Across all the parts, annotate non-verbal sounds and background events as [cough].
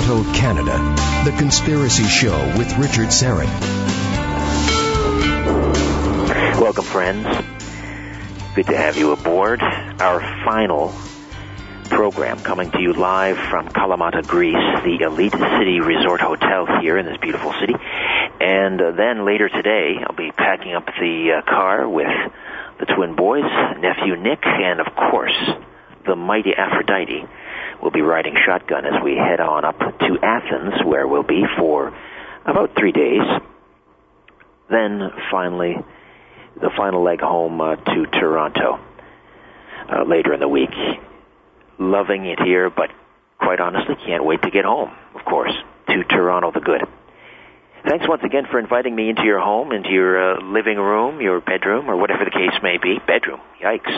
Toronto, Canada. The Conspiracy Show with Richard Syrett. Welcome, friends. Good to have you aboard. Our final program coming to you live from Kalamata, Greece, the Elite City Resort Hotel here in this beautiful city. And uh, then later today, I'll be packing up the uh, car with the twin boys, nephew Nick, and of course, the mighty Aphrodite will be riding shotgun as we head on up to Athens, where we'll be for about three days. Then finally, the final leg home uh, to Toronto uh, later in the week. Loving it here, but quite honestly, can't wait to get home, of course, to Toronto the Good. Thanks once again for inviting me into your home, into your uh, living room, your bedroom, or whatever the case may be. Bedroom. Yikes.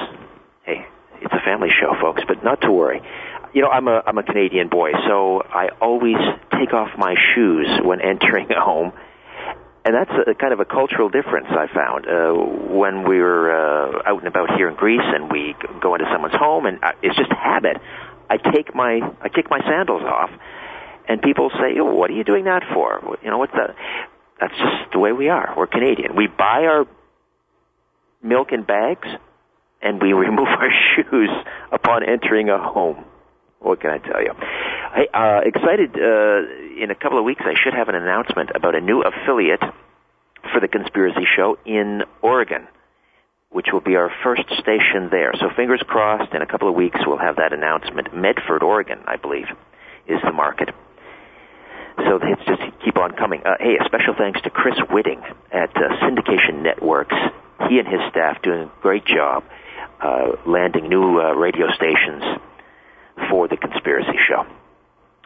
Hey, it's a family show, folks, but not to worry. You know, I'm a I'm a Canadian boy, so I always take off my shoes when [laughs] entering a home and that's a kind of a cultural difference I found uh, when we were uh, out and about here in Greece, and we go into someone's home, and uh, it's just habit. I take my I kick my sandals off, and people say, oh, "What are you doing that for?" You know, what's that? That's just the way we are. We're Canadian. We buy our milk in bags, and we [laughs] remove our [laughs] shoes upon entering a home. What can I tell you? Hey, uh, excited. Uh, in a couple of weeks, I should have an announcement about a new affiliate for the Conspiracy Show in Oregon, which will be our first station there. So fingers crossed. In a couple of weeks, we'll have that announcement. Medford, Oregon, I believe, is the market. So the hits just keep on coming. Uh, hey, a special thanks to Chris Whitting at uh, Syndication Networks. He and his staff doing a great job uh, landing new uh, radio stations for the Conspiracy Show.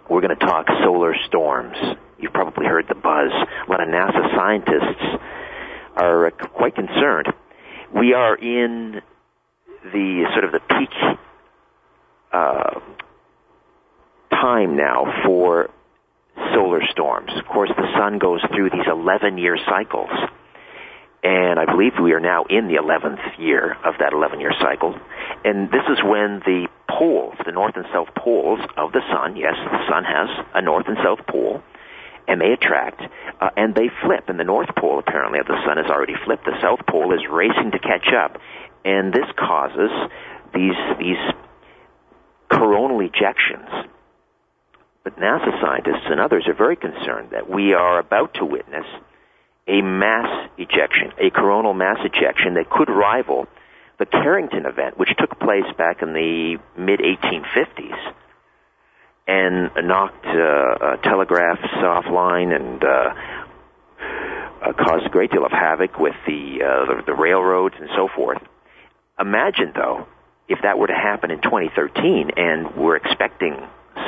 We're going to talk solar storms. You've probably heard the buzz. A lot of NASA scientists are uh, quite concerned. We are in the sort of the peak uh, time now for solar storms. Of course, the sun goes through these 11 year cycles. And I believe we are now in the 11th year of that 11 year cycle. And this is when the poles, the north and south poles of the sun, yes, the sun has a north and south pole, and they attract, uh, and they flip. And the north pole, apparently, of the sun has already flipped. The south pole is racing to catch up. And this causes these, these coronal ejections. But NASA scientists and others are very concerned that we are about to witness a mass ejection, a coronal mass ejection that could rival the Carrington event, which took place back in the mid 1850s and knocked uh, uh, telegraphs offline and uh, uh, caused a great deal of havoc with the, uh, the the railroads and so forth. Imagine though if that were to happen in 2013 and we're expecting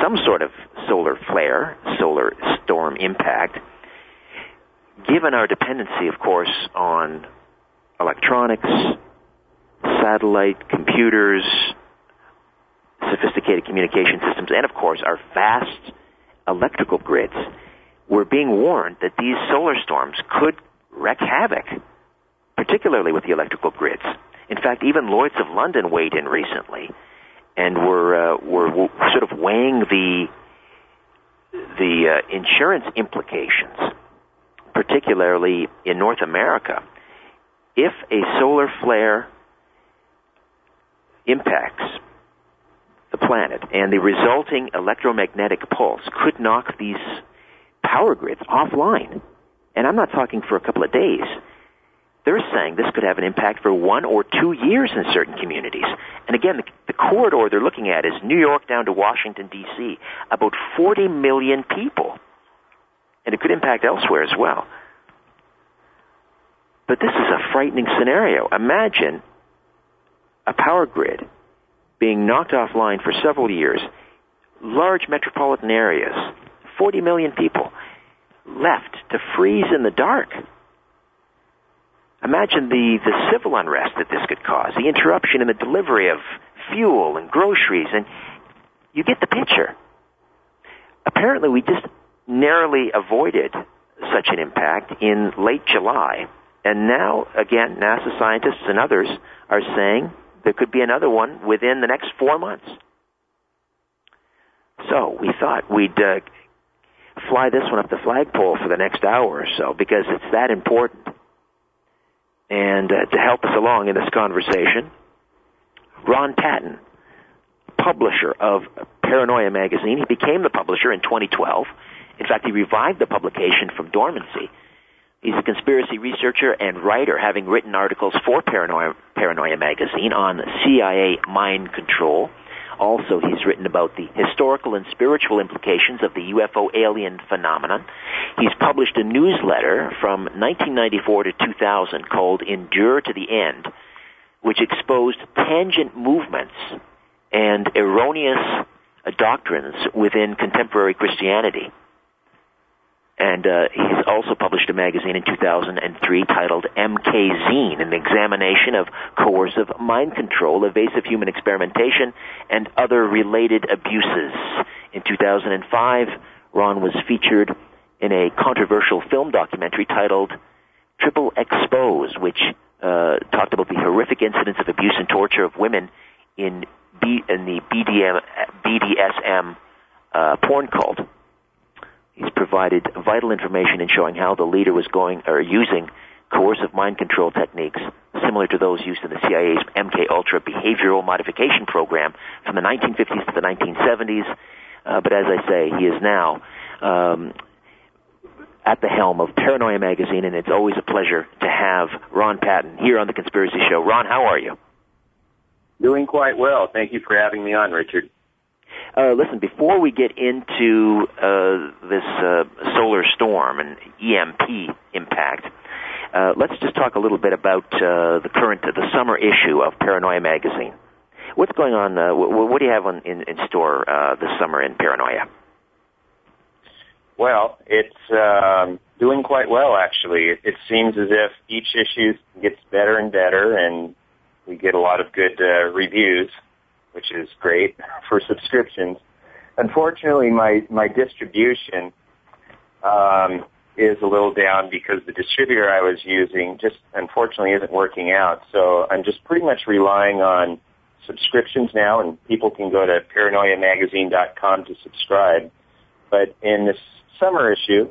some sort of solar flare, solar storm impact. Given our dependency, of course, on electronics, satellite, computers, sophisticated communication systems, and of course our vast electrical grids, we're being warned that these solar storms could wreak havoc, particularly with the electrical grids. In fact, even Lloyd's of London weighed in recently, and were uh, were sort of weighing the the uh, insurance implications, particularly in North America. If a solar flare impacts the planet, and the resulting electromagnetic pulse could knock these power grids offline. And I'm not talking for a couple of days. They're saying this could have an impact for one or two years in certain communities. And again, the, the corridor they're looking at is New York down to Washington, D.C., about 40 million people. And it could impact elsewhere as well. But this is a frightening scenario. Imagine a power grid being knocked offline for several years, large metropolitan areas, 40 million people left to freeze in the dark. Imagine the, the civil unrest that this could cause, the interruption in the delivery of fuel and groceries, and you get the picture. Apparently, we just narrowly avoided such an impact in late July, and now, again, NASA scientists and others are saying there could be another one within the next four months. So we thought we'd uh, fly this one up the flagpole for the next hour or so because it's that important. And uh, to help us along in this conversation, Ron Patton, publisher of Paranoia magazine. He became the publisher in 2012. In fact, he revived the publication from dormancy. He's a conspiracy researcher and writer, having written articles for Paranoia, Paranoia magazine on CIA mind control. Also, he's written about the historical and spiritual implications of the UFO alien phenomenon. He's published a newsletter from 1994 to 2000 called Endure to the End, which exposed tangent movements and erroneous doctrines within contemporary Christianity. And uh, he's also published a magazine in 2003 titled MK Zine, an examination of coercive mind control, evasive human experimentation, and other related abuses. In 2005, Ron was featured in a controversial film documentary titled Triple Expose, which uh, talked about the horrific incidents of abuse and torture of women in B, in the BDM, BDSM uh, porn cult. He's provided vital information in showing how the leader was going or using coercive mind control techniques similar to those used in the CIA's MK Ultra behavioral modification program from the 1950s to the 1970s. Uh, but as I say, he is now um, at the helm of Paranoia Magazine, and it's always a pleasure to have Ron Patton here on the Conspiracy Show. Ron, how are you? Doing quite well. Thank you for having me on, Richard. Uh, listen, before we get into uh, this uh, solar storm and EMP impact, uh, let's just talk a little bit about uh, the current, the summer issue of Paranoia magazine. What's going on? Uh, what, what do you have on, in, in store this summer in Paranoia? Well, it's um, doing quite well, actually. It, it seems as if each issue gets better and better, and we get a lot of good uh, reviews, which is great [laughs] for subscriptions. Unfortunately, my my distribution um, is a little down because the distributor I was using just unfortunately isn't working out. So I'm just pretty much relying on subscriptions now, and people can go to paranoiamagazine.com to subscribe. But in this summer issue,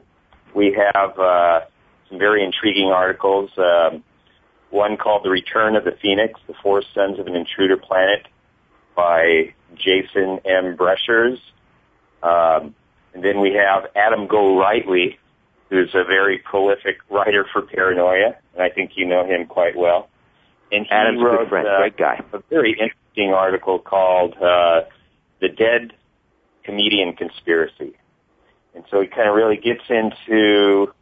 we have uh, some very intriguing articles. Um, one called The Return of the Phoenix, The Four Sons of an Intruder Planet by Jason M. Breshears. Um, and then we have Adam Gorightly, who's a very prolific writer for Paranoia, and I think you know him quite well. And he Adam's wrote, a good friend, uh, great guy. A very interesting article called uh, "The Dead Comedian Conspiracy," and so he kind of really gets into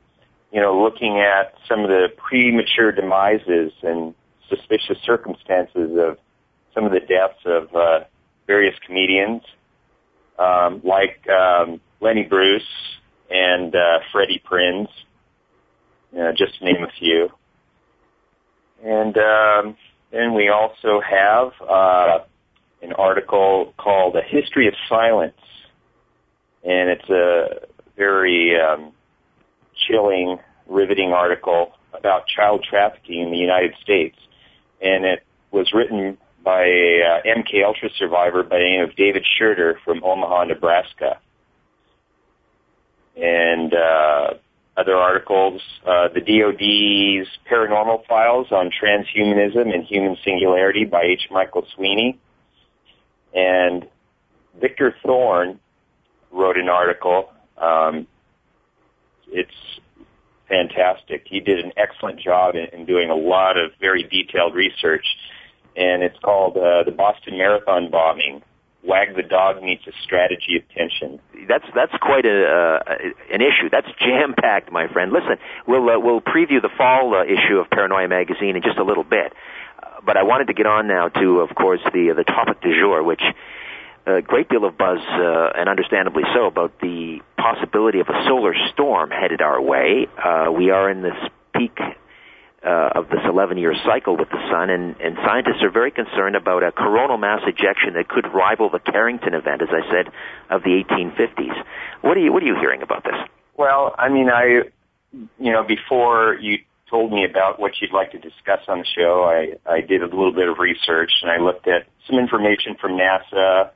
you know, looking at some of the premature demises and suspicious circumstances of some of the deaths of uh, various comedians, um, like um, Lenny Bruce and uh, Freddie Prinze, you know, just to name a few. And um, then we also have uh, an article called "A History of Silence," and it's a very um, chilling, riveting article about child trafficking in the United States, and it was written by a uh, MK Ultra survivor by the name of David Shurter from Omaha, Nebraska. And uh, other articles, uh, the DoD's Paranormal Files on Transhumanism and Human Singularity by H. Michael Sweeney, and Victor Thorn wrote an article um, it's fantastic. He did an excellent job in, in doing a lot of very detailed research, and it's called uh, the Boston Marathon bombing. Wag the dog meets a strategy of tension. That's that's quite a uh, an issue. That's jam packed, my friend. Listen, we'll uh, we'll preview the fall uh, issue of Paranoia magazine in just a little bit, uh, but I wanted to get on now to, of course, the the topic du jour, which a great deal of buzz, uh, and understandably so, about the possibility of a solar storm headed our way. Uh, we are in this peak uh, of this 11-year cycle with the sun, and, and scientists are very concerned about a coronal mass ejection that could rival the Carrington event, as I said, of the 1850s. What are you What are you hearing about this? Well, I mean, I, you know, before you told me about what you'd like to discuss on the show, I I did a little bit of research and I looked at some information from NASA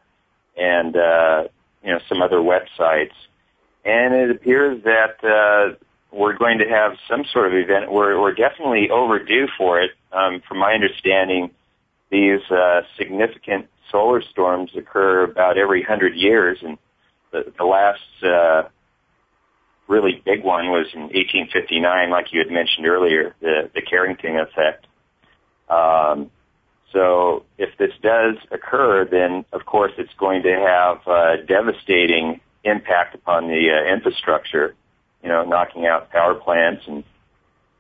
and uh, you know some other websites. and it appears that uh, we're going to have some sort of event. We're, we're definitely overdue for it. Um, from my understanding, these uh, significant solar storms occur about every hundred years, and the, the last uh, really big one was in 1859, like you had mentioned earlier, the, the Carrington effect. Um, so if this does occur, then of course it's going to have a devastating impact upon the uh, infrastructure, you know, knocking out power plants and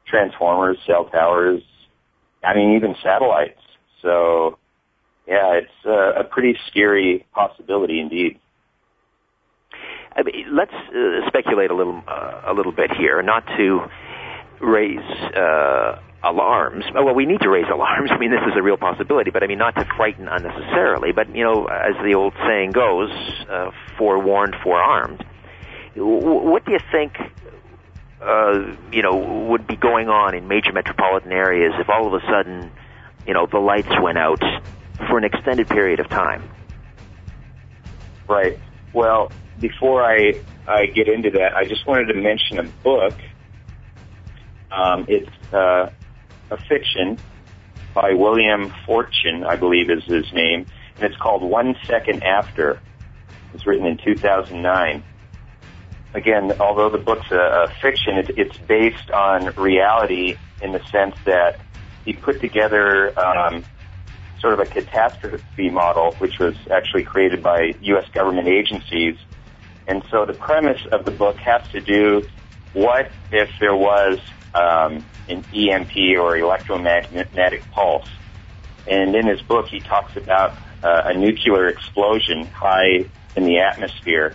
transformers, cell towers, I mean even satellites. So yeah, it's uh, a pretty scary possibility indeed. I mean, let's uh, speculate a little uh, a little bit here, not to raise uh, alarms. Well, we need to raise [laughs] alarms. I mean, this is a real possibility, but I mean, not to frighten unnecessarily. But you know, as the old saying goes, uh, forewarned, forearmed. What do you think? Uh, you know, would be going on in major metropolitan areas if all of a sudden, you know, the lights went out for an extended period of time? Right. Well, before I I get into that, I just wanted to mention a book. Um, it's uh, a fiction by William Fortune, I believe is his name, and it's called One Second After. It was written in 2009. Again, although the book's a, a fiction, it, it's based on reality in the sense that he put together um, sort of a catastrophe model, which was actually created by U.S. government agencies. And so the premise of the book has to do what if there was um, an EMP or electromagnetic pulse. And in his book, he talks about uh, a nuclear explosion high in the atmosphere,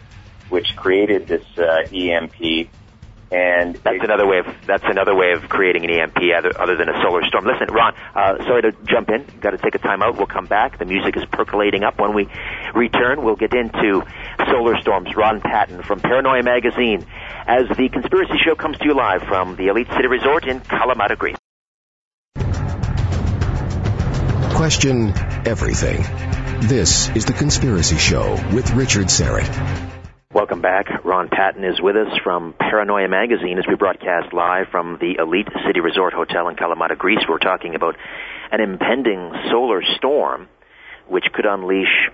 which created this uh, EMP. And that's another way of that's another way of creating an EMP other, other than a solar storm. Listen, Ron, uh, sorry to jump in. Got to take a time out. We'll come back. The music is percolating up. When we return, we'll get into solar storms. Ron Patton from Paranoia Magazine as the Conspiracy Show comes to you live from the Elite City Resort in Kalamata, Greece. Question everything. This is the Conspiracy Show with Richard Syrett. Welcome back. Ron Patton is with us from Paranoia Magazine as we broadcast live from the Elite City Resort Hotel in Kalamata, Greece. We're talking about an impending solar storm which could unleash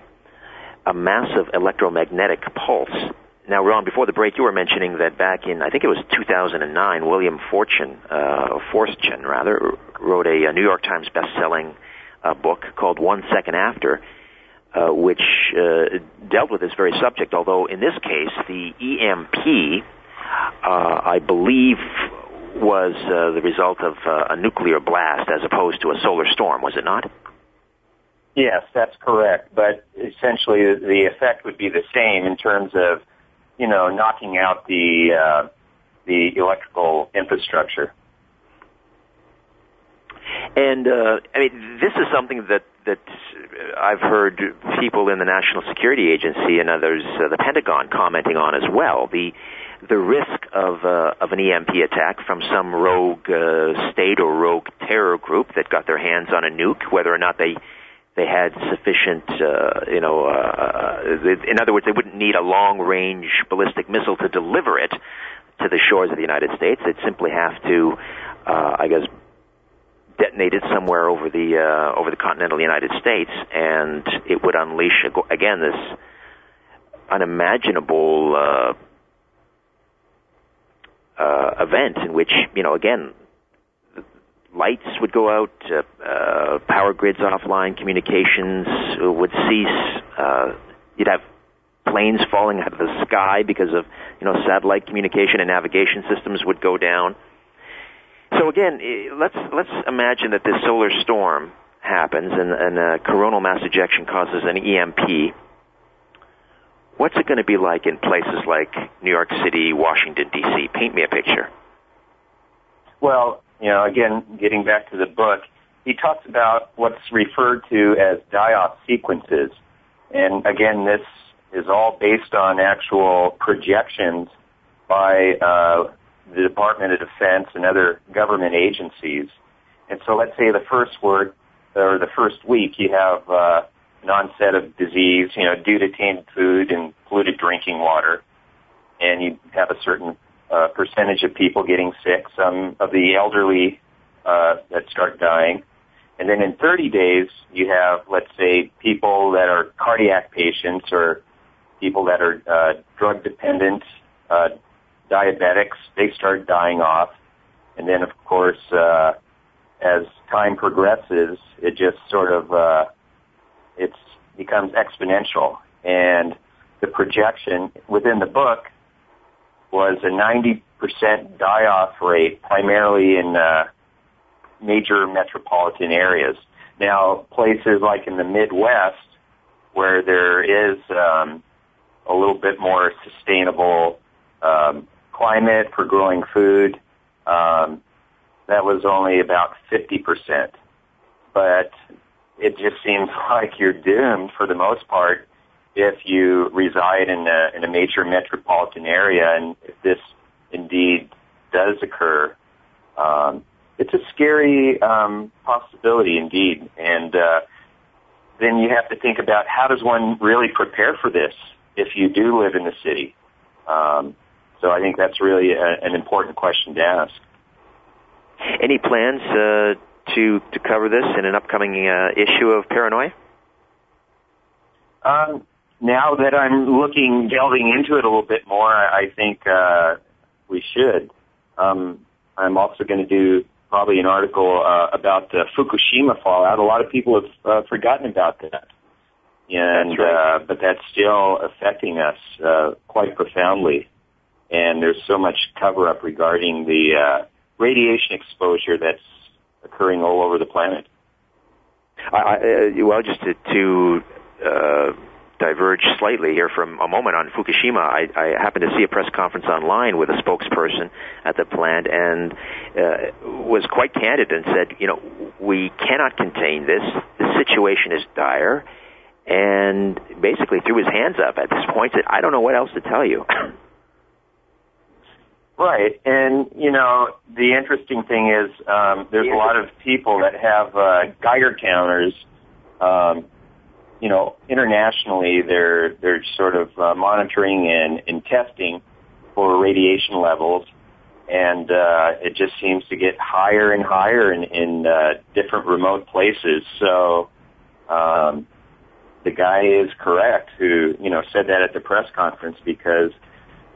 a massive electromagnetic pulse now, Ron, before the break, you were mentioning that back in, I think it was 2009, William Fortune, uh, Forstchen rather, wrote a, a New York Times best-selling uh, book called One Second After, uh, which uh, dealt with this very subject. Although in this case, the EMP, uh, I believe, was uh, the result of uh, a nuclear blast as opposed to a solar storm. Was it not? Yes, that's correct. But essentially, the effect would be the same in terms of you know, knocking out the uh, the electrical infrastructure. And uh, I mean, this is something that that I've heard people in the National Security Agency and others, uh, the Pentagon, commenting on as well. The the risk of uh, of an EMP attack from some rogue uh, state or rogue terror group that got their hands on a nuke, whether or not they they had sufficient, uh, you know, uh, in other words, they wouldn't need a long-range ballistic missile to deliver it to the shores of the United States. They'd simply have to, uh, I guess, detonate it somewhere over the uh, over the continental United States, and it would unleash again this unimaginable uh, uh, event in which, you know, again, lights would go out, uh, uh, power grids offline, communications would cease. Uh, you'd have planes falling out of the sky because of you know satellite communication and navigation systems would go down. So again, eh, let's let's imagine that this solar storm happens and, and a coronal mass ejection causes an EMP. What's it going to be like in places like New York City, Washington D.C.? Paint me a picture. Well, you know, again, getting back to the book, he talks about what's referred to as die-off sequences. And again, this is all based on actual projections by uh, the Department of Defense and other government agencies. And so let's say the first word or the first week you have uh, an onset of disease, you know, due to tainted food and polluted drinking water. and you have a certain uh, percentage of people getting sick. Some of the elderly uh, that start dying, and then in 30 days you have, let's say, people that are cardiac patients or people that are uh, drug dependent, uh, diabetics. They start dying off, and then of course, uh, as time progresses, it just sort of uh, it becomes exponential, and the projection within the book was a 90% die-off rate, primarily in uh, major metropolitan areas. Now, places like in the Midwest, where there is um, a little bit more sustainable um, climate for growing food, um, that was only about 50%. But it just seems [laughs] like you're doomed for the most part if you reside in a, in a major metropolitan area and if this indeed does occur, um, it's a scary um, possibility indeed. And uh, then you have to think about how does one really prepare for this if you do live in the city. Um, so I think that's really a, an important question to ask. Any plans uh, to to cover this in an upcoming uh, issue of Paranoia? Um, now that I'm looking, delving into it a little bit more, I think uh, we should. Um, I'm also going to do probably an article uh, about the Fukushima fallout. A lot of people have uh, forgotten about that, and that's right. uh, but that's still affecting us uh, quite profoundly. And there's so much cover up regarding the uh, radiation exposure that's occurring all over the planet. I, I, uh, well, just to, to uh, diverge slightly here from a moment on Fukushima, I, I happened to see a press conference online with a spokesperson at the plant and uh, was quite candid and said, you know, we cannot contain this. The situation is dire. And basically threw his hands up at this point. Said, "I don't know what else to tell you." [laughs] Right, and you know the interesting thing is um, there's a lot of people that have uh, Geiger counters. Um, you know, internationally, they're they're sort of uh, monitoring and, and testing for radiation levels, and uh, it just seems to get higher and higher in, in uh, different remote places. So um, the guy is correct who you know said that at the press conference because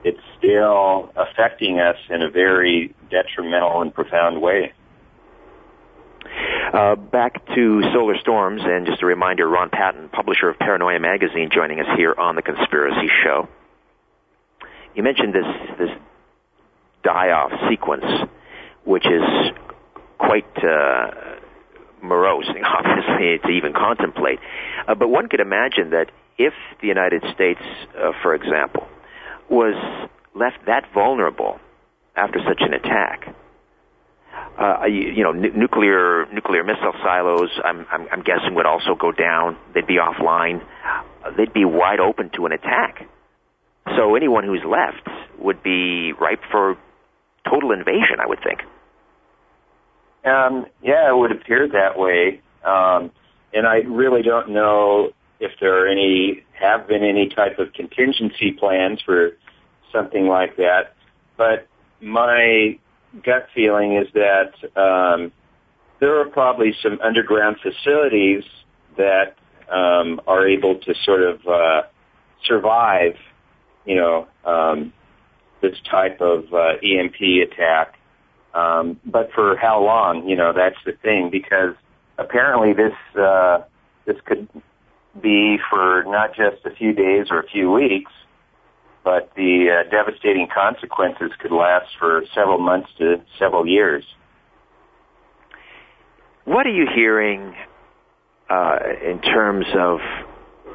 it's still affecting us in a very detrimental and profound way. Uh, back to solar storms, and just a reminder: Ron Patton, publisher of Paranoia magazine, joining us here on the Conspiracy Show. You mentioned this this die-off sequence, which is quite uh, morose, [laughs] obviously, to even contemplate. Uh, but one could imagine that if the United States, uh, for example, was left that vulnerable after such an attack. Uh, you, you know, n- nuclear nuclear missile silos. I'm, I'm, I'm guessing would also go down. They'd be offline. Uh, they'd be wide open to an attack. So anyone who's left would be ripe for total invasion. I would think. Um, yeah, it would appear that way. Um, and I really don't know if there are any have been any type of contingency plans for something like that. But my gut feeling is that um, there are probably some underground facilities that um, are able to sort of uh, survive, you know, um, this type of uh, EMP attack. Um, but for how long? You know, that's the thing because apparently this uh, this could be for not just a few days or a few weeks, but the uh, devastating consequences could last for several months to several years. What are you hearing uh, in terms of?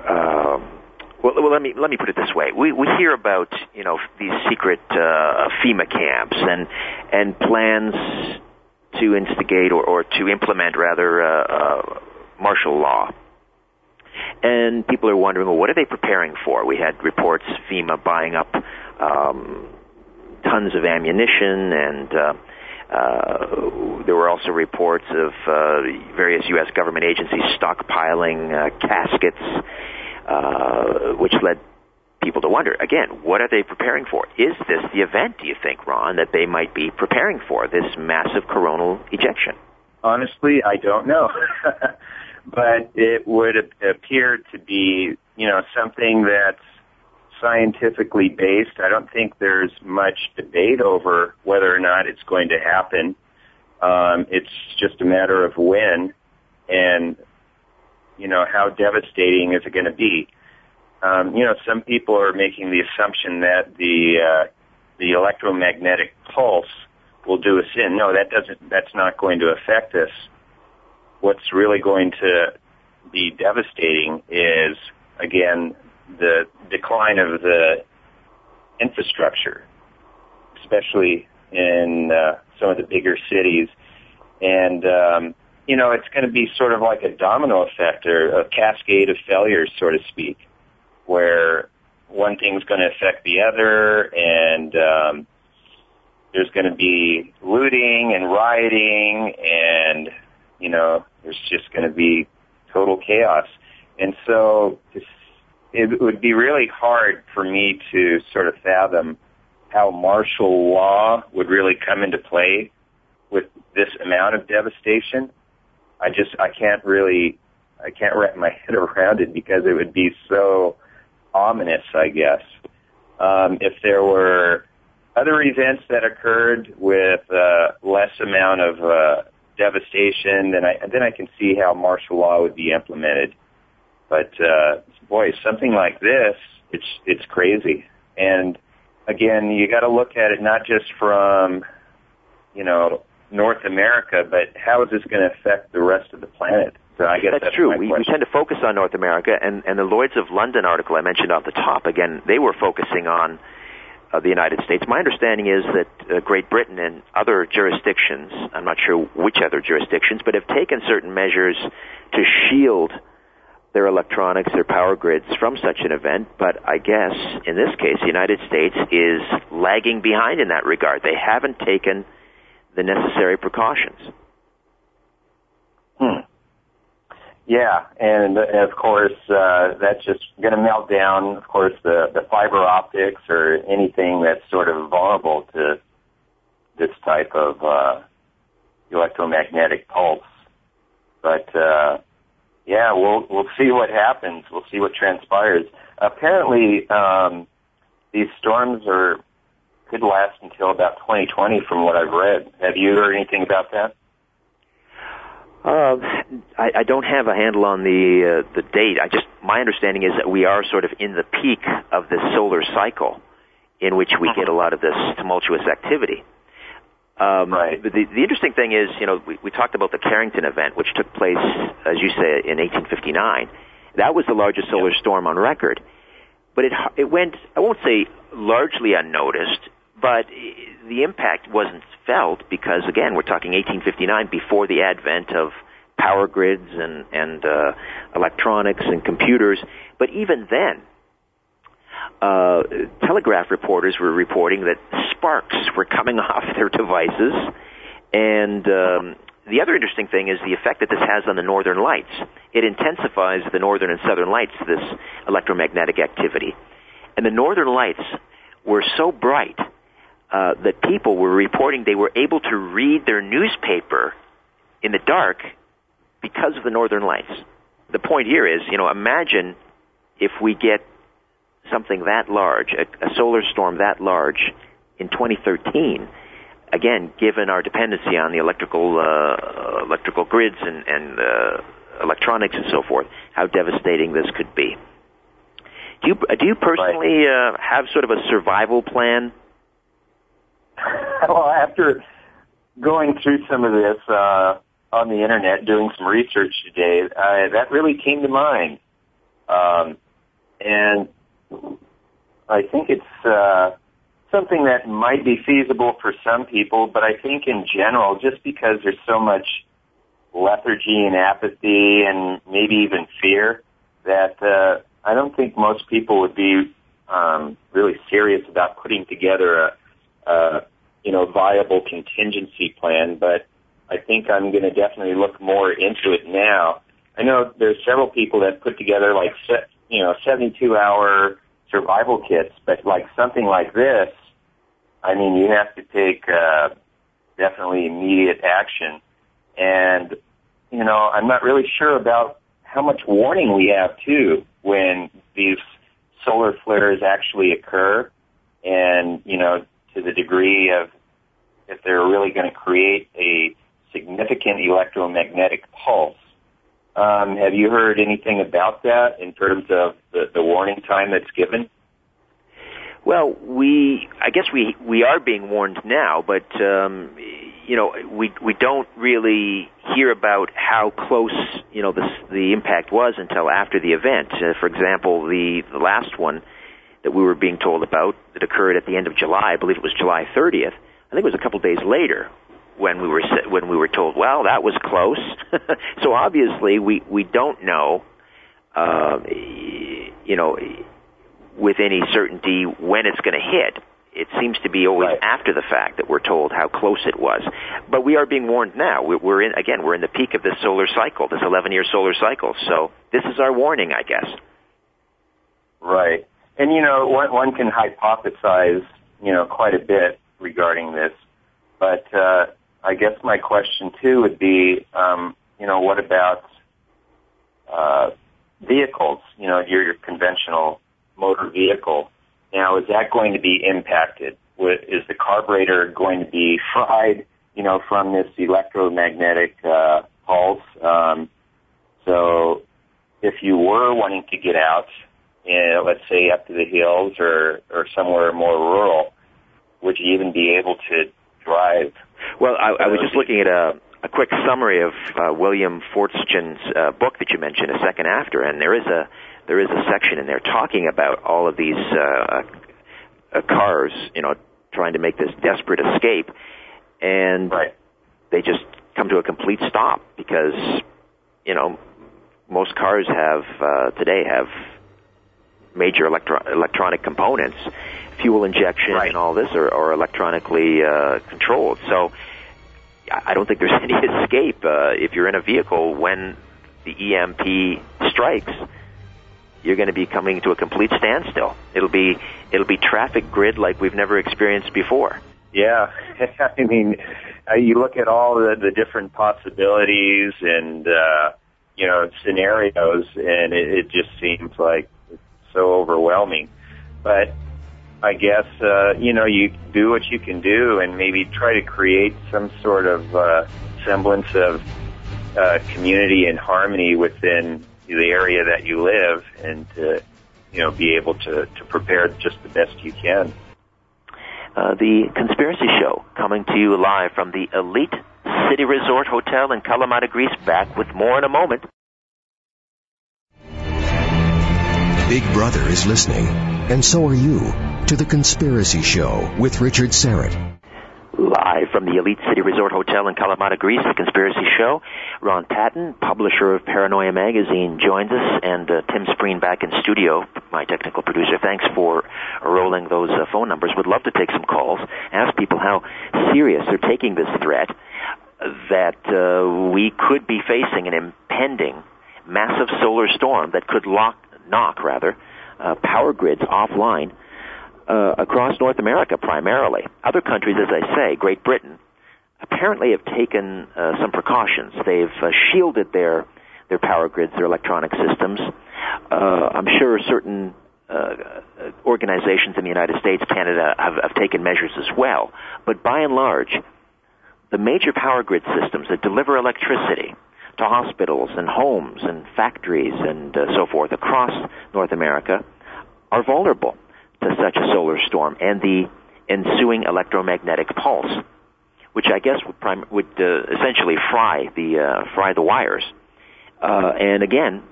Uh, well, well, let me let me put it this way: we we hear about you know these secret uh, FEMA camps and and plans to instigate or, or to implement rather uh, uh, martial law and people are wondering, well, what are they preparing for? We had reports FEMA buying up um, tons of ammunition, and uh, uh, there were also reports of uh, various U.S. government agencies stockpiling uh, caskets, uh, which led people to wonder again, what are they preparing for? Is this the event, do you think, Ron, that they might be preparing for, this massive coronal ejection? Honestly, I don't know. [laughs] but it would appear to be, you know, something that's scientifically based. I don't think there's much debate over whether or not it's going to happen. Um, it's just a matter of when and, you know, how devastating is it going to be. Um, you know, some people are making the assumption that the, uh, the electromagnetic pulse will do us in. No, that doesn't, that's not going to affect us. What's really going to be devastating is, again, the decline of the infrastructure, especially in uh, some of the bigger cities. And, um, you know, it's going to be sort of like a domino effect or a cascade of failures, so to speak, where one thing's going to affect the other and, um, there's going to be looting and rioting and, you know, there's just going to be total chaos. And so it would be really hard for me to sort of fathom how martial law would really come into play with this amount of devastation. I just I can't really I can't wrap my [laughs] head around it because it would be so ominous, I guess. Um, if there were other events that occurred with uh, less amount of uh, devastation, then I then I can see how martial law would be implemented. But uh, boy, something like this, it's it's crazy. And again, you got to look at it not just from you know North America, but how is this going to affect the rest of the planet? So I guess that's, that's true. We, we, tend to focus on North America, and, and the Lloyd's of London article I mentioned off the top, again, they were focusing on uh, the United States. My understanding is that uh, Great Britain and other jurisdictions, I'm not sure which other jurisdictions, but have taken certain measures to shield their electronics, their power grids from such an event, but I guess in this case, the United States is lagging behind in that regard. They haven't taken the necessary precautions. Hmm. Yeah, and, of course uh, that's just going to melt down. Of course, the the fiber optics or anything that's sort of vulnerable to this type of uh, electromagnetic pulse. But uh, yeah, we'll we'll see what happens. We'll see what transpires. Apparently, um, these storms are could last until about 2020, from what I've read. Have you heard anything about that? Uh, I, I don't have a handle on the uh, the date. I just my understanding is that we are sort of in the peak of this solar cycle, in which we get a lot of this tumultuous activity. Um, right. But The, the interesting thing is, you know, we, we talked about the Carrington event, which took place, as you say, in 1859. That was the largest solar yep. storm on record. But it, it went, I won't say largely unnoticed, but the impact wasn't felt because, again, we're talking 1859 before the advent of power grids and, and uh, electronics and computers. But even then, uh, telegraph reporters were reporting that sparks were coming [laughs] off their devices, and um, the other interesting thing is the effect that this has on the northern lights. It intensifies the northern and southern lights, this electromagnetic activity. And the northern lights were so bright uh, that people were reporting they were able to read their newspaper in the dark because of the northern lights. The point here is, you know, imagine if we get something that large, a, a solar storm that large in 2013, again, given our dependency on the electrical uh, electrical grids and, and uh, electronics and so forth, how devastating this could be. Do you do you personally uh, have sort of a survival plan? [laughs] well, after going through some of this uh, on the internet, doing some research today, uh, that really came to mind. Um, and I think it's uh, something that might be feasible for some people, but I think in general, just because there's so much lethargy and apathy and maybe even fear, that uh, I don't think most people would be um, really serious about putting together a, a you know viable contingency plan. But I think I'm going to definitely look more into it now. I know there's several people that put together like you know 72 hour survival kits, but like something like this, I mean, you have to take uh, definitely immediate action. And, you know, I'm not really sure about how much warning we have too when these solar flares actually occur and, you know, to the degree of if they're really going to create a significant electromagnetic pulse. Um, have you heard anything about that in terms of the, the warning time that's given? Well, we I guess we we are being warned now, but um, you know we we don't really hear about how close you know the the impact was until after the event. Uh, for example, the the last one that we were being told about that occurred at the end of July, I believe it was July 30th. I think it was a couple days later when we were when we were told, well, that was close. [laughs] so obviously, we we don't know, uh, you know, with any certainty when it's going to hit. It seems to be always right. after the fact that we're told how close it was. But we are being warned now. We're in again. We're in the peak of this solar cycle, this 11-year solar cycle. So this is our warning, I guess. Right. And you know, one, one can hypothesize, you know, quite a bit regarding this. But uh, I guess my question too would be, um, you know, what about uh, vehicles? You know, your, your conventional motor vehicle. Now, is that going to be impacted? Is the carburetor going to be fried, you know, from this electromagnetic uh, pulse? Um, so, if you were wanting to get out, you let's say up to the hills or or somewhere more rural, would you even be able to drive? Well, I, I was just looking at a, a quick summary of uh, William Forstchen's uh, book that you mentioned a second after, and there is a there is a section in there talking about all of these uh, uh, cars, you know, trying to make this desperate escape, and right. they just come to a complete stop because, you know, most cars have uh, today have major electro- electronic components, fuel injection right. and all this are, are electronically uh, controlled. So I don't think there's [laughs] any escape uh, if you're in a vehicle when the EMP strikes. You're going to be coming to a complete standstill. It'll be it'll be traffic grid like we've never experienced before. Yeah, [laughs] I mean, uh, you look at all the, the different possibilities and uh, you know scenarios, and it, it just seems like so overwhelming. But I guess uh, you know you do what you can do, and maybe try to create some sort of uh, semblance of uh, community and harmony within the area that you live, and to you know be able to to prepare just the best you can. Uh, the Conspiracy Show coming to you live from the Elite City Resort Hotel in Kalamata, Greece. Back with more in a moment. Big Brother is listening, and so are you, to The Conspiracy Show with Richard Syrett. Live from the Elite City Resort Hotel in Kalamata, Greece, The Conspiracy Show. Ron Patton, publisher of Paranoia Magazine, joins us, and uh, Tim Spreen back in studio, my technical producer. Thanks for rolling those uh, phone numbers. Would love to take some calls, ask people how serious they're taking this threat that uh, we could be facing an impending massive solar storm that could lock knock rather uh, power grids offline uh, across North America primarily. Other countries, as I say, Great Britain, apparently have taken uh, some precautions. They've uh, shielded their their power grids, their electronic systems. Uh, I'm sure certain uh, organizations in the United States, Canada, have, have taken measures as well. But by and large, the major power grid systems that deliver electricity to hospitals and homes and factories and uh, so forth across North America are vulnerable to such a solar storm and the ensuing electromagnetic pulse, which I guess would, prim- would uh, essentially fry the uh, fry the wires. Uh, and again,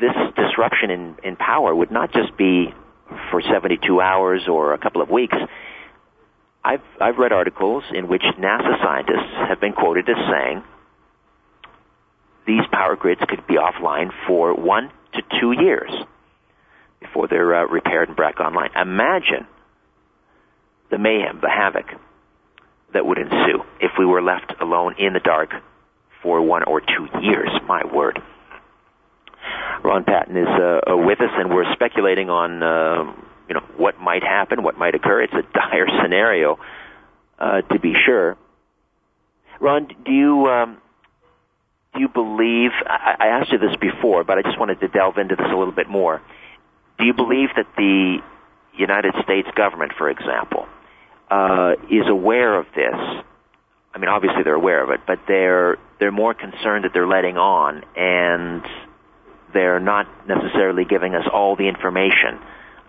this disruption in, in power would not just be for 72 hours or a couple of weeks. I've I've read articles in which NASA scientists have been quoted as saying these power grids could be offline for one to two years before they're uh, repaired and back online. Imagine the mayhem, the havoc that would ensue if we were left alone in the dark for one or two years. My word. Ron Patton is uh, uh, with us, and we're speculating on uh, you know what might happen, what might occur. It's a [laughs] dire scenario, uh, to be sure. Ron, do you um, do you believe? I, asked you this before, but I just wanted to delve into this a little bit more. Do you believe that the United States government, for example, uh, is aware of this? I mean, obviously they're aware of it, but they're they're more concerned that they're letting on, and they're not necessarily giving us all the information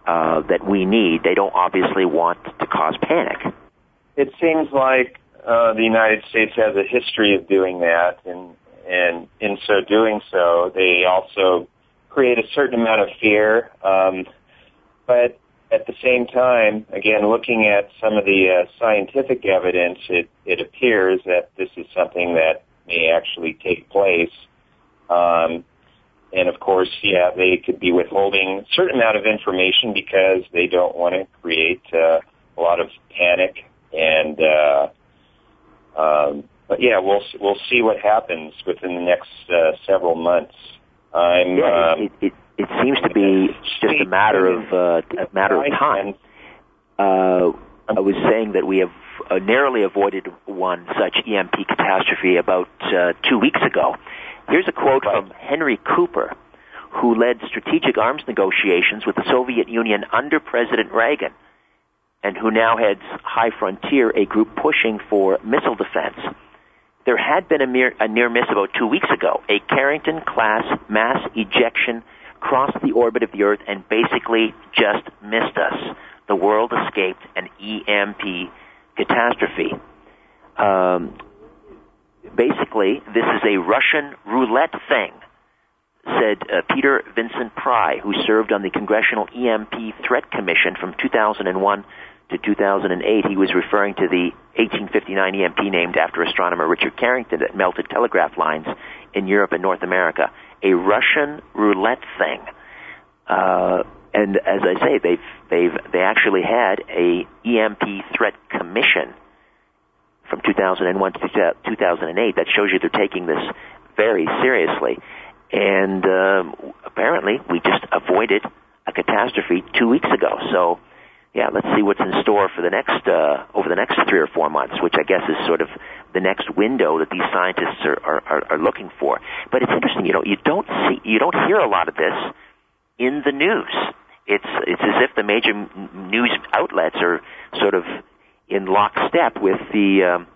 uh, that we need. They don't obviously want to cause panic. It seems like uh, the United States has a history of doing that, and and in so doing so, they also create a certain amount of fear. Um, but at the same time, again, looking at some of the uh, scientific evidence, it, it appears that this is something that may actually take place. Um, and of course, yeah, they could be withholding a certain amount of information because they don't want to create uh, a lot of panic and uh, um, but yeah, we'll we'll see what happens within the next uh, several months. I'm. Yeah, um, it, it, it seems to be just a matter of uh, a matter of time. Uh, I was saying that we have uh, narrowly avoided one such EMP catastrophe about uh, two weeks ago. Here's a quote from Henry Cooper, who led strategic arms negotiations with the Soviet Union under President Reagan, and who now heads High Frontier, a group pushing for missile defense. There had been a, mere, a near miss about two weeks ago. A Carrington class mass ejection crossed the orbit of the Earth and basically just missed us. The world escaped an EMP catastrophe. Um, basically, this is a Russian roulette thing, said uh, Peter Vincent Pry, who served on the Congressional EMP Threat Commission from 2001 to 2008, he was referring to the 1859 EMP named after astronomer Richard Carrington that melted telegraph lines in Europe and North America. A Russian roulette thing. Uh, and as I say, they've they've they actually had a EMP threat commission from 2001 to 2008 that shows you they're taking this very seriously. And um, apparently, we just avoided a catastrophe two weeks ago. So yeah, let's see what's in store for the next uh, over the next three or four months, which I guess is sort of the next window that these scientists are, are, are looking for. But it's interesting, you know, you don't see, you don't hear a lot of this in the news. It's it's as if the major news outlets are sort of in lockstep with the um,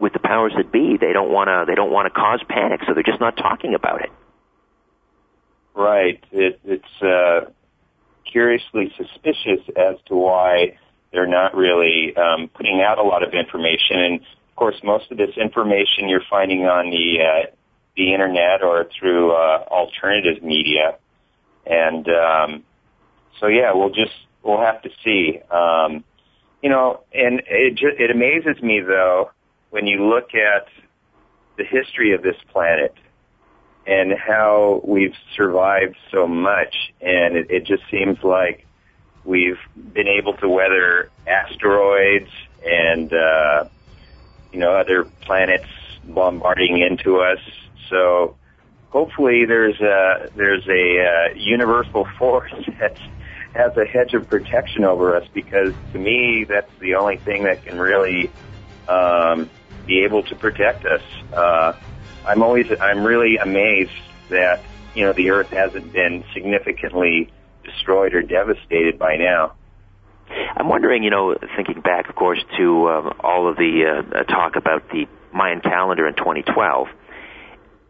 with the powers that be. They don't want to they don't want to cause panic, so they're just not talking about it. Right. It, it's uh, curiously suspicious as to why they're not really um, putting out a lot of information. And of course, most of this information you're finding on the uh, the internet or through uh, alternative media. And um, so, yeah, we'll just we'll have to see. Um, you know, and it just, it amazes me though when you look at the history of this planet and how we've survived so much. And it, it just seems like we've been able to weather asteroids and, uh, you know, other planets bombarding into us. So hopefully there's a, there's a uh, universal [laughs] force that has a hedge of protection over us because to me that's the only thing that can really um, be able to protect us. Uh, I'm always I'm really amazed that you know the Earth hasn't been significantly destroyed or devastated by now. I'm wondering, you know, thinking back, of course, to um, all of the uh, talk about the Mayan calendar in 2012,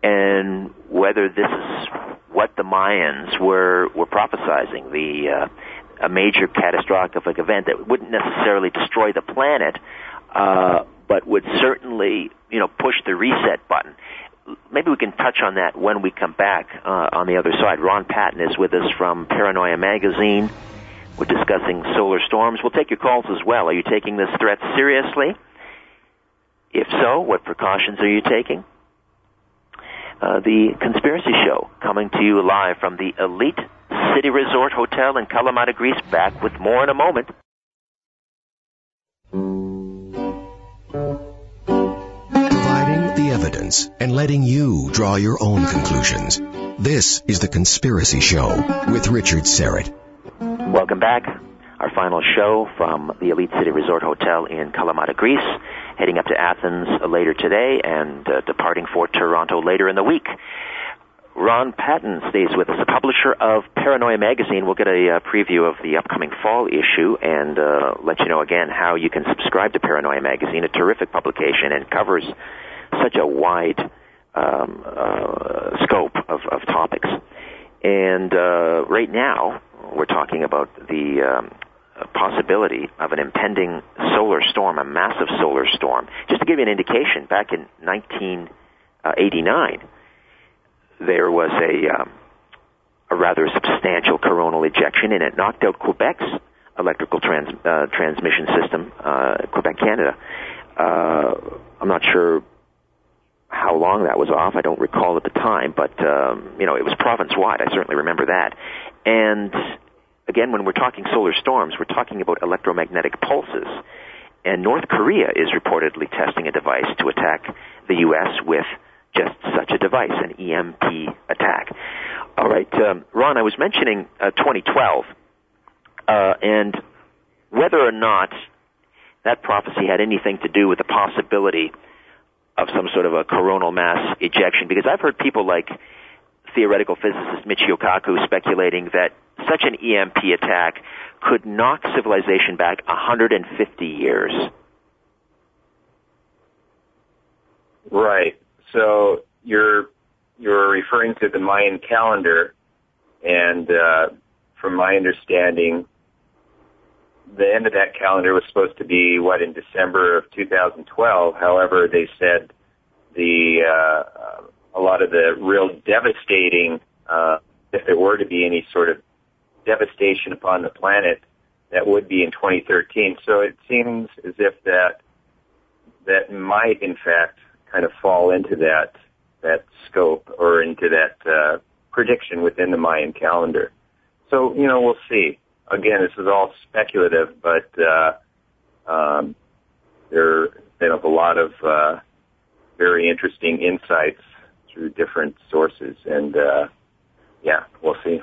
and whether this is what the Mayans were were prophesizing the uh, a major catastrophic event that wouldn't necessarily destroy the planet, uh, but would certainly, you know, push the reset button maybe we can touch on that when we come back uh, on the other side. Ron Patton is with us from Paranoia Magazine. We're discussing solar storms. We'll take your calls as well. Are you taking this threat seriously? If so, what precautions are you taking? Uh, the Conspiracy Show coming to you live from the Elite City Resort Hotel in Kalamata, Greece. Back with more in a moment evidence and letting you draw your own conclusions. This is The Conspiracy Show with Richard Syrett. Welcome back. Our final show from the Elite City Resort Hotel in Kalamata, Greece, heading up to Athens later today and uh, departing for Toronto later in the week. Ron Patton stays with us, the publisher of Paranoia Magazine. We'll get a uh, preview of the upcoming fall issue and uh, let you know again how you can subscribe to Paranoia Magazine, a terrific publication and covers such a wide um, uh, scope of, of topics. And uh, right now, we're talking about the um, possibility of an impending solar storm, a massive solar storm. Just to give you an indication, back in 1989, there was a, um, a rather substantial coronal ejection, and it knocked out Quebec's electrical trans, uh, transmission system, uh, Quebec, Canada. Uh, I'm not sure how long that was off. I don't recall at the time, but um, you know, it was province-wide. I certainly remember that. And again, when we're talking solar storms, we're talking about electromagnetic pulses. And North Korea is reportedly testing a device to attack the U.S. with just such a device, an EMP attack. All right, um, Ron, I was mentioning uh, 2012, uh, and whether or not that prophecy had anything to do with the possibility of some sort of a coronal mass ejection, because I've heard people like theoretical physicist Michio Kaku speculating that such an EMP attack could knock civilization back 150 years. Right. So you're you're referring to the Mayan calendar, and uh, from my understanding, the end of that calendar was supposed to be what in December of 2012. However, they said the uh, a lot of the real devastating, uh, if there were to be any sort of devastation upon the planet, that would be in 2013. So it seems as if that that might, in fact, kind of fall into that that scope or into that uh, prediction within the Mayan calendar. So you know, we'll see. Again, this is all speculative, but uh, um, there have been a lot of uh, very interesting insights through different sources, and uh, yeah, we'll see.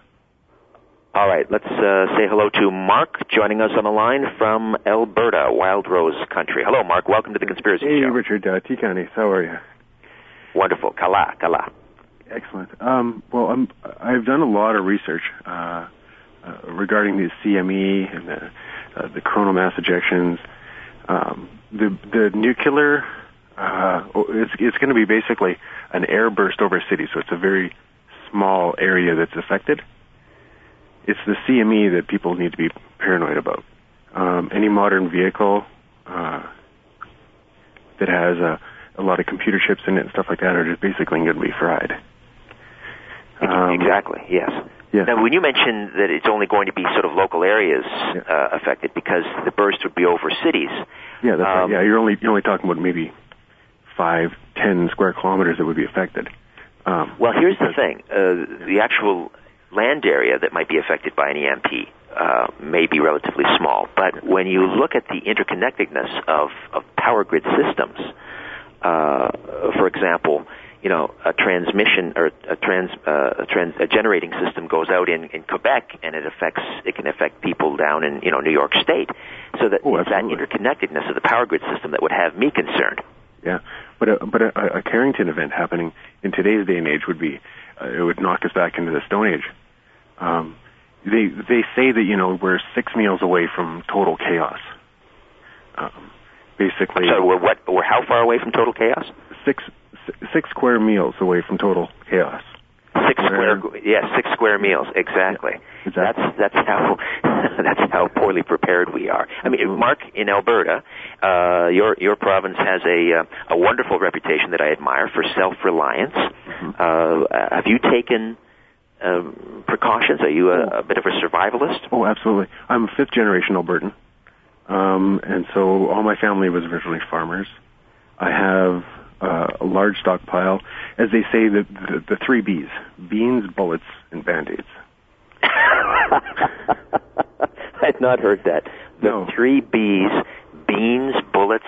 All right, let's uh, say hello to Mark joining us on the line from Alberta, Wild Rose Country. Hello, Mark. Welcome to the Conspiracy hey, Show. Hey, Richard. Uh, Tikani, how are you? Wonderful. Kala, kala. Excellent. Um, well, I'm, I've done a lot of research uh, uh, regarding the CME and the, uh, the coronal mass ejections. Um, the the nuclear, uh, it's it's going to be basically an air burst over a city, so it's a very small area that's affected. It's the CME that people need to be paranoid about. Um, any modern vehicle uh, that has a, a lot of computer chips in it and stuff like that are just basically going to be fried. Um, exactly. Yes. Yeah. Now, when you mentioned that it's only going to be sort of local areas uh, affected because the burst would be over cities, Yeah, that's right. Um, Yeah, you're only you're only talking about maybe five, ten square kilometers that would be affected. Um, Well, here's the thing: uh, the actual land area that might be affected by an EMP uh, may be relatively small, but when you look at the interconnectedness of, of power grid systems, uh, for example, you know, a transmission or a trans, uh, a, trans a generating system goes out in, in Quebec, and it affects it can affect people down in you know New York State. So that Oh, it's that interconnectedness of the power grid system that would have me concerned. Yeah, but a, but a, a Carrington event happening in today's day and age would be uh, it would knock us back into the Stone Age. Um, they they say that you know we're six meals away from total chaos. Um, basically, So we're what? We're how far away from total chaos? six six square meals away from total chaos. Six Square. square, yeah, six square meals, exactly. Exactly. That's that's how [laughs] that's how poorly prepared we are. I mean, Mark in Alberta, uh, your your province has a uh, a wonderful reputation that I admire for self reliance. Mm-hmm. Uh, have you taken um, precautions? Are you a, a bit of a survivalist? Oh, absolutely. I'm a fifth generation Albertan, um, and so all my family was originally farmers. I have uh, a large stockpile, as they say, the, the the three B's: beans, bullets, and band-aids. [laughs] I'd not heard that. The No. three B's: beans, bullets,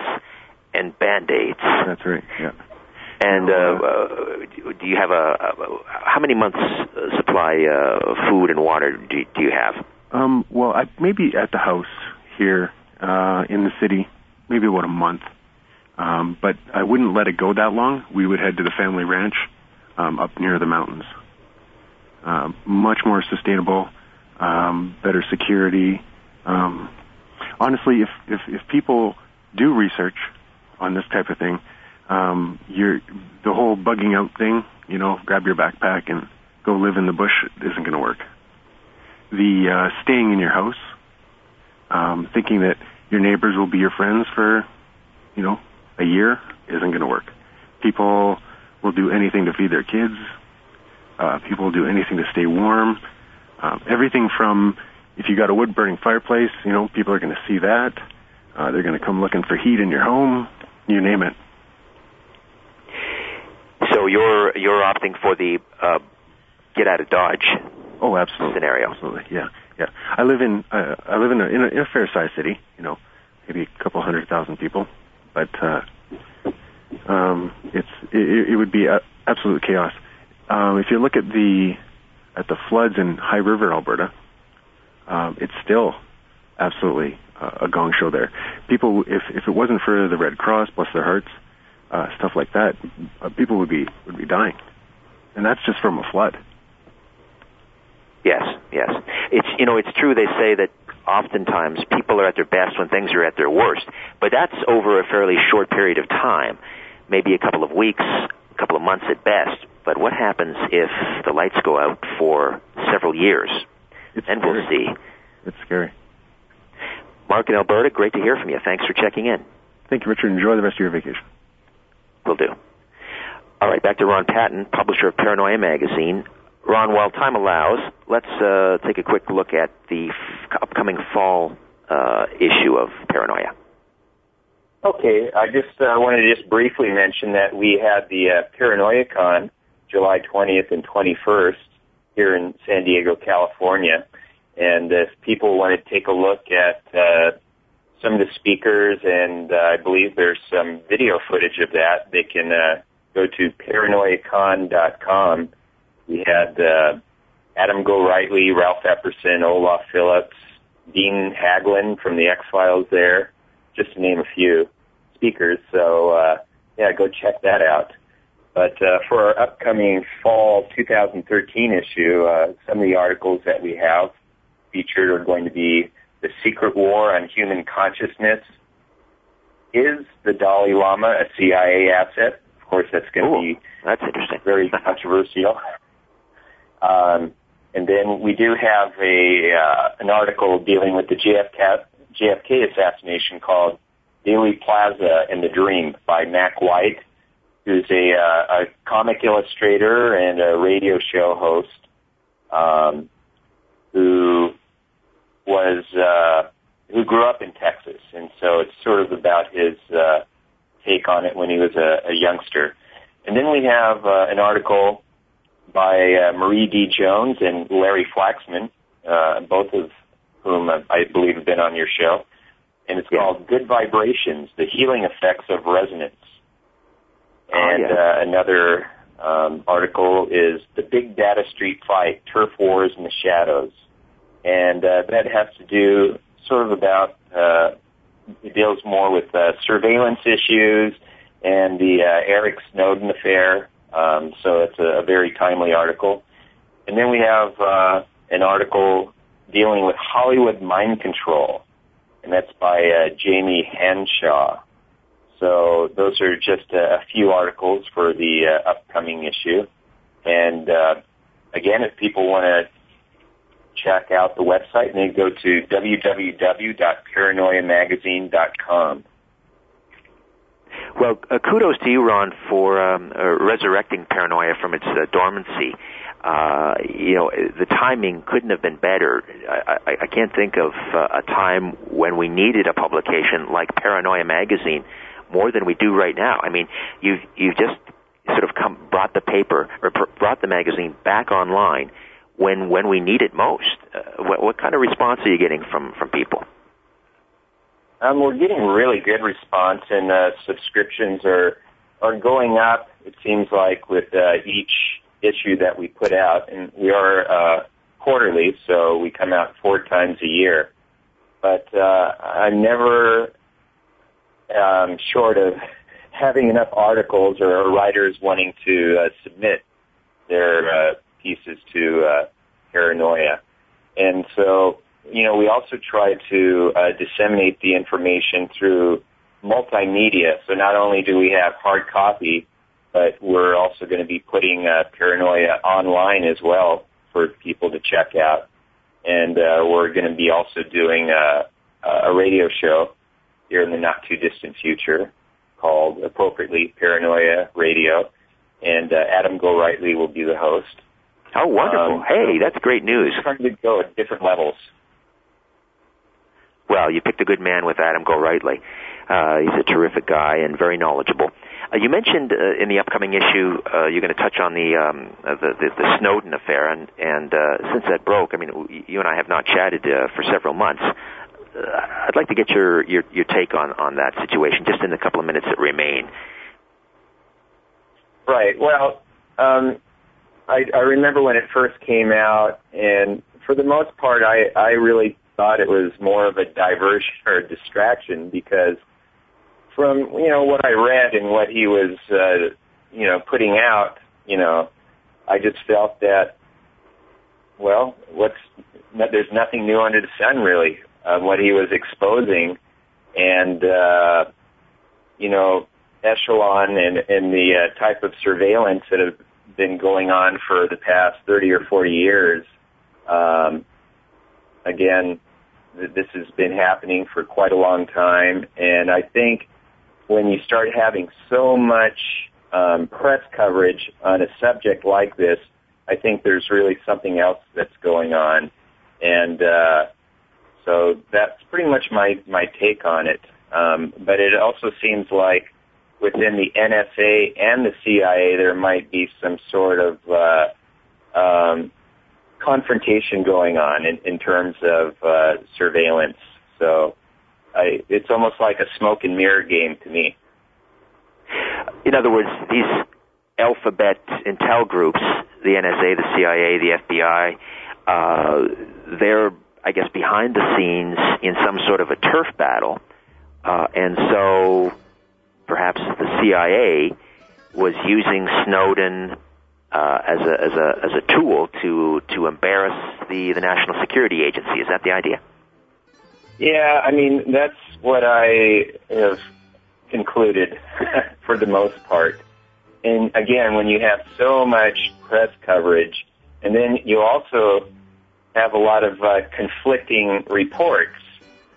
and band aids. That's right. Yeah. And uh, uh, do you have a, a how many months uh, supply uh, of food and water do, do you have? Um, well, I, maybe at the house here uh, in the city, maybe about a month. Um, but I wouldn't let it go that long. We would head to the family ranch um, up near the mountains. Uh, much more sustainable, um, better security. Um, honestly, if, if if people do research on this type of thing, um, you're the whole bugging out thing. You know, grab your backpack and go live in the bush isn't going to work. The uh, staying in your house, um, thinking that your neighbors will be your friends for, you know, a year isn't going to work. People will do anything to feed their kids. Uh, people will do anything to stay warm. Um, everything from if you got a wood burning fireplace, you know, people are going to see that. Uh, they're going to come looking for heat in your home. You name it. So you're you're opting for the uh, get out of Dodge. Oh, absolutely. Scenario. Absolutely. Yeah. Yeah. I live in uh, I live in a, in a in a fair sized city. You know, maybe a couple hundred thousand people but uh, um, it's it, it would be absolute chaos. Um, if you look at the at the floods in High River, Alberta, um, it's still absolutely uh, a gong show there. People, if if it wasn't for the Red Cross, bless their hearts, uh, stuff like that, uh, people would be would be dying, and that's just from a flood. Yes, yes. It's you know it's true. They say that oftentimes people are at their best when things are at their worst. But that's over a fairly short period of time, maybe a couple of weeks, a couple of months at best. But what happens if the lights go out for several years? It's and scary. we'll see. It's scary. Mark in Alberta, great to hear from you. Thanks for checking in. Thank you, Richard. Enjoy the rest of your vacation. Will do. All right, back to Ron Patton, publisher of Paranoia Magazine. Ron, while time allows, let's uh, take a quick look at the f- upcoming fall uh, issue of Paranoia. Okay, I just uh, wanted to just briefly mention that we had the uh, Paranoia Con July 20th and 21st here in San Diego, California. And if people want to take a look at uh, some of the speakers, and uh, I believe there's some video footage of that, they can uh, go to paranoiacon.com we had uh, Adam Gorightly, Ralph Epperson, Olav Phillips, Dean Haglund from the X Files there, just to name a few speakers. So uh, yeah, go check that out. But uh, for our upcoming fall 2013 issue, uh, some of the articles that we have featured are going to be the secret war on human consciousness. Is the Dalai Lama a CIA asset? Of course, that's going to be that's interesting. very controversial. [laughs] Um, and then we do have a uh, an article dealing with the JFK, JFK assassination called Dealey Plaza and the Dream by Mack White, who's a, uh, a comic illustrator and a radio show host um, who was uh, who grew up in Texas, and so it's sort of about his uh, take on it when he was a, a youngster. And then we have uh, an article by uh, Marie D. Jones and Larry Flaxman, uh, both of whom I believe have been on your show. And it's Yeah. called Good Vibrations, The Healing Effects of Resonance. Oh, And yeah. uh, another um, article is The Big Data Street Fight, Turf Wars in the Shadows. And uh, that has to do sort of about, uh, it deals more with uh, surveillance issues and the uh, Eric Snowden affair. Um, so it's a, a very timely article. And then we have uh, an article dealing with Hollywood mind control, and that's by uh, Jamie Henshaw. So those are just a, a few articles for the uh, upcoming issue. And uh, again, if people want to check out the website, they go to www.paranoiamagazine.com. Well, uh, kudos to you, Ron, for um, uh, resurrecting paranoia from its uh, dormancy. Uh, you know, the timing couldn't have been better. I, I, I can't think of uh, a time when we needed a publication like Paranoia Magazine more than we do right now. I mean, you've you've just sort of come brought the paper or pr- brought the magazine back online when when we need it most. Uh, what, what kind of response are you getting from from people? Um, we're getting really good response, and uh, subscriptions are are going up. It seems like with uh, each issue that we put out, and we are uh, quarterly, so we come out four times a year. But uh, I'm never um, short of [laughs] having enough articles or writers wanting to uh, submit their uh, pieces to uh, Paranoia. And so, you know, we also try to uh, disseminate the information through multimedia. So not only do we have hard copy, but we're also going to be putting uh, Paranoia online as well for people to check out. And uh, we're going to be also doing a, a radio show here in the not too distant future called appropriately Paranoia Radio, and uh, Adam Gorightly will be the host. Oh, wonderful! Um, hey, that's great news. Trying to go at different levels. Well, you picked a good man with Adam Gorightly. Uh, he's a terrific guy and very knowledgeable. Uh, you mentioned uh, in the upcoming issue uh, you're going to touch on the, um, uh, the, the the Snowden affair, and and uh, since that broke, I mean, you and I have not chatted uh, for several months. Uh, I'd like to get your, your your take on on that situation, just in the couple of minutes that remain. Right. Well, um, I, I remember when it first came out, and for the most part, I I really thought it was more of a diversion [laughs] or a distraction because from you know what I read and what he was uh, you know putting out, you know, I just felt that well, what's there's nothing new under the sun really of what he was exposing, and uh, you know, echelon and, and the uh, type of surveillance that have been going on for the past 30 or 40 years. Um, again, this has been happening for quite a long time, and I think when you start having so much um, press coverage on a subject like this, I think there's really something else that's going on, and uh, so that's pretty much my my take on it. Um, but it also seems like within the NSA and the CIA there might be some sort of uh, um, confrontation going on in, in terms of uh, surveillance. So I, it's almost like a smoke and mirror game to me. In other words, these alphabet intel groups, the NSA, the CIA, the FBI, uh, they're I guess, behind the scenes in some sort of a turf battle. Uh, and so perhaps the CIA was using Snowden uh, as a as a as a tool to to embarrass the the national security agency. Is that the idea? Yeah, I mean that's what I have concluded [laughs] for the most part. And again, when you have so much press coverage, and then you also have a lot of uh, conflicting reports,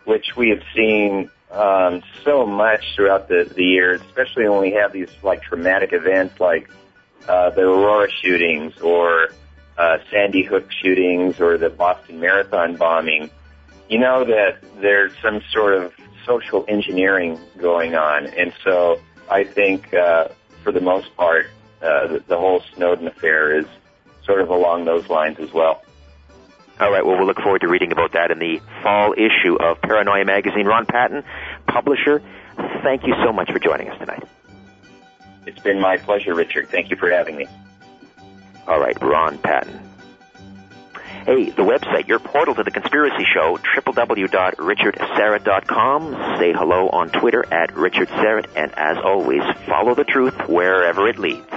which we have seen um, so much throughout the, the years, especially when we have these like traumatic events like uh, the Aurora shootings or uh, Sandy Hook shootings or the Boston Marathon bombing. You know that there's some sort of social engineering going on, and so I think uh, for the most part, uh, the, the whole Snowden affair is sort of along those lines as well. All right. Well, we'll look forward to reading about that in the fall issue of Paranoia Magazine. Ron Patton, publisher, thank you so much for joining us tonight. It's been my pleasure, Richard. Thank you for having me. All right, Ron Patton. Hey, the website, your portal to the conspiracy show, www.richardsyrett.com. Say hello on Twitter at Richard Syrett, and as always, follow the truth wherever it leads.